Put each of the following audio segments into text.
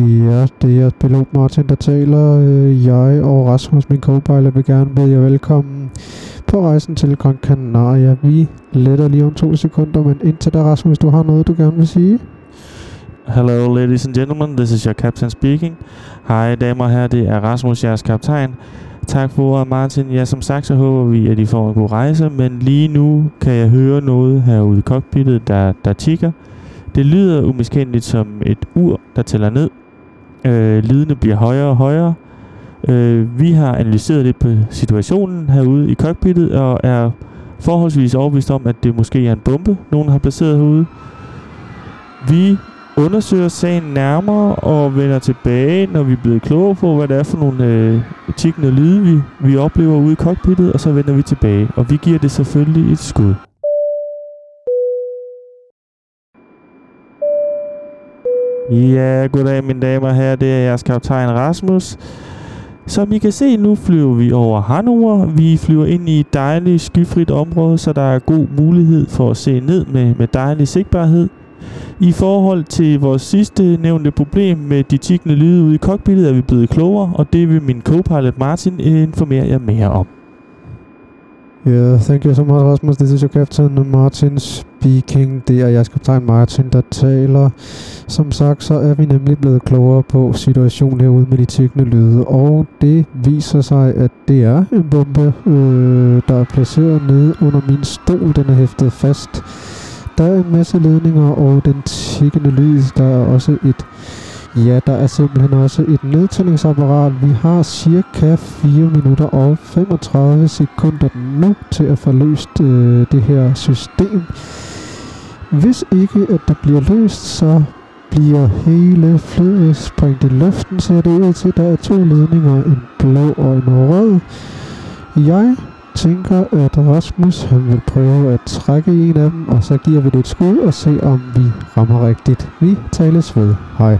Ja, det er pilot Martin, der taler. Øh, jeg og Rasmus, min co-pilot, vil gerne byde jer velkommen på rejsen til Gran Canaria. Vi letter lige om to sekunder, men indtil da, Rasmus, du har noget, du gerne vil sige? Hello, ladies and gentlemen. This is your captain speaking. Hej, damer og herrer. Det er Rasmus, jeres kaptajn. Tak for ordet, Martin. Ja, som sagt, så håber vi, at I får en god rejse, men lige nu kan jeg høre noget herude i cockpittet, der, der tigger. Det lyder umiskendeligt som et ur, der tæller ned. Øh, lidene bliver højere og højere. Øh, vi har analyseret lidt på situationen herude i cockpittet, og er forholdsvis overbevist om, at det måske er en bombe, nogen har placeret herude. Vi undersøger sagen nærmere og vender tilbage, når vi er blevet klogere på, hvad det er for nogle øh, tikkende lyde, vi, vi oplever ude i cockpittet, og så vender vi tilbage. Og vi giver det selvfølgelig et skud. Ja, goddag mine damer og herrer, det er jeres kaptajn Rasmus. Som I kan se, nu flyver vi over Hannover. Vi flyver ind i et dejligt skyfrit område, så der er god mulighed for at se ned med, med dejlig sigtbarhed. I forhold til vores sidste nævnte problem med de tikkende lyde ude i cockpittet, er vi blevet klogere, og det vil min co-pilot Martin øh, informere jer mere om. Yeah, thank you so much, Rasmus. This is your captain Martin speaking. Det er jeres kaptajn Martin, der taler. Som sagt, så er vi nemlig blevet klogere på situationen herude med de tækkende lyde, og det viser sig, at det er en bombe, øh, der er placeret nede under min stol. Den er hæftet fast. Der er en masse ledninger, og den tækkende lyd, der er også et Ja, der er simpelthen også et nedtællingsapparat. Vi har cirka 4 minutter og 35 sekunder nu til at få løst øh, det her system. Hvis ikke at der bliver løst, så bliver hele flyet sprængt i luften, ser det ud til. Der er to ledninger, en blå og en rød. Jeg tænker, at Rasmus han vil prøve at trække en af dem, og så giver vi det et skud og se, om vi rammer rigtigt. Vi tales ved. Hej.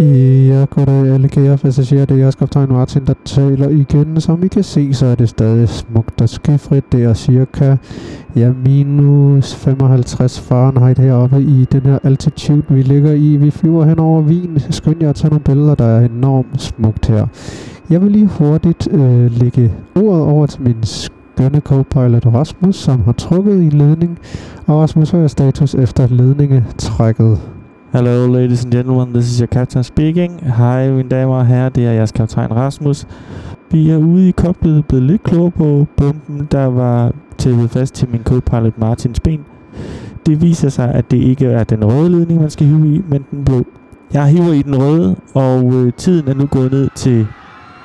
Ja, goddag alle kære passagerer. Det er jeres kaptajn Martin, der taler igen. Som I kan se, så er det stadig smukt og skifrit. Det er cirka ja, minus 55 Fahrenheit heroppe i den her altitude, vi ligger i. Vi flyver hen over Wien. Skynd jer at tage nogle billeder, der er enormt smukt her. Jeg vil lige hurtigt øh, lægge ordet over til min skønne co-pilot Rasmus, som har trukket i ledning. Og Rasmus, hvad er status efter ledningetrækket? Hello, ladies and gentlemen. This is your captain speaking. Hej, mine damer og herrer. Det er jeres kaptajn Rasmus. Vi er ude i koblet blevet lidt klogere på bomben, der var tæppet fast til min co-pilot Martins ben. Det viser sig, at det ikke er den røde ledning, man skal hive i, men den blå. Jeg hiver i den røde, og øh, tiden er nu gået ned til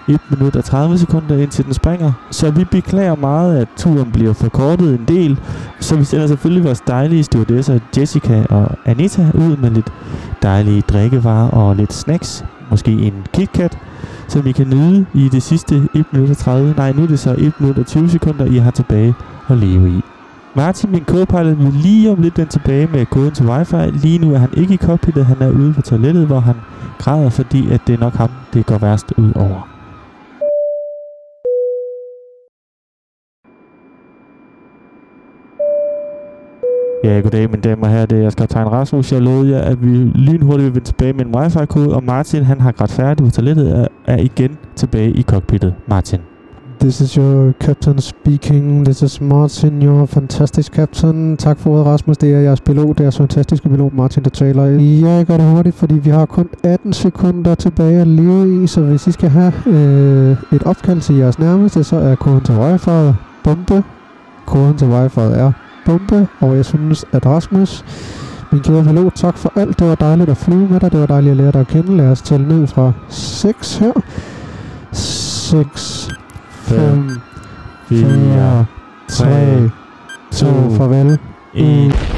1 minut og 30 sekunder indtil den springer. Så vi beklager meget, at turen bliver forkortet en del. Så vi sender selvfølgelig vores dejlige stewardesser Jessica og Anita ud med lidt dejlige drikkevarer og lidt snacks. Måske en KitKat, som I kan nyde i det sidste 1 minut og 30. Nej, nu er det så 1 minut og 20 sekunder, I har tilbage at leve i. Martin, min co-pilot, vil lige om lidt den tilbage med koden til wifi. Lige nu er han ikke i cockpittet, han er ude på toilettet, hvor han græder, fordi at det er nok ham, det går værst ud over. Ja, goddag mine damer og herrer, det er jeres kaptajn Rasmus. Jeg lovede jer, at vi lynhurtigt vil vende tilbage med en wifi-kode, og Martin, han har grædt færdigt på toilettet, er, er igen tilbage i cockpittet. Martin. This is your captain speaking. This is Martin, your fantastic captain. Tak for ordet, Rasmus. Det er jeres pilot, det er jeres fantastiske pilot, Martin, der taler. Jeg gør det hurtigt, fordi vi har kun 18 sekunder tilbage at leve i, så hvis I skal have øh, et opkald til jeres nærmeste, så er koden til wifi bombe. Koden til wifi er bombe, og jeg synes, at Rasmus, min kære pilot, tak for alt. Det var dejligt at flyve med dig. Det var dejligt at lære dig at kende. Lad os tælle ned fra 6 her. 6, 5, 4, 3, 2, farvel. 1.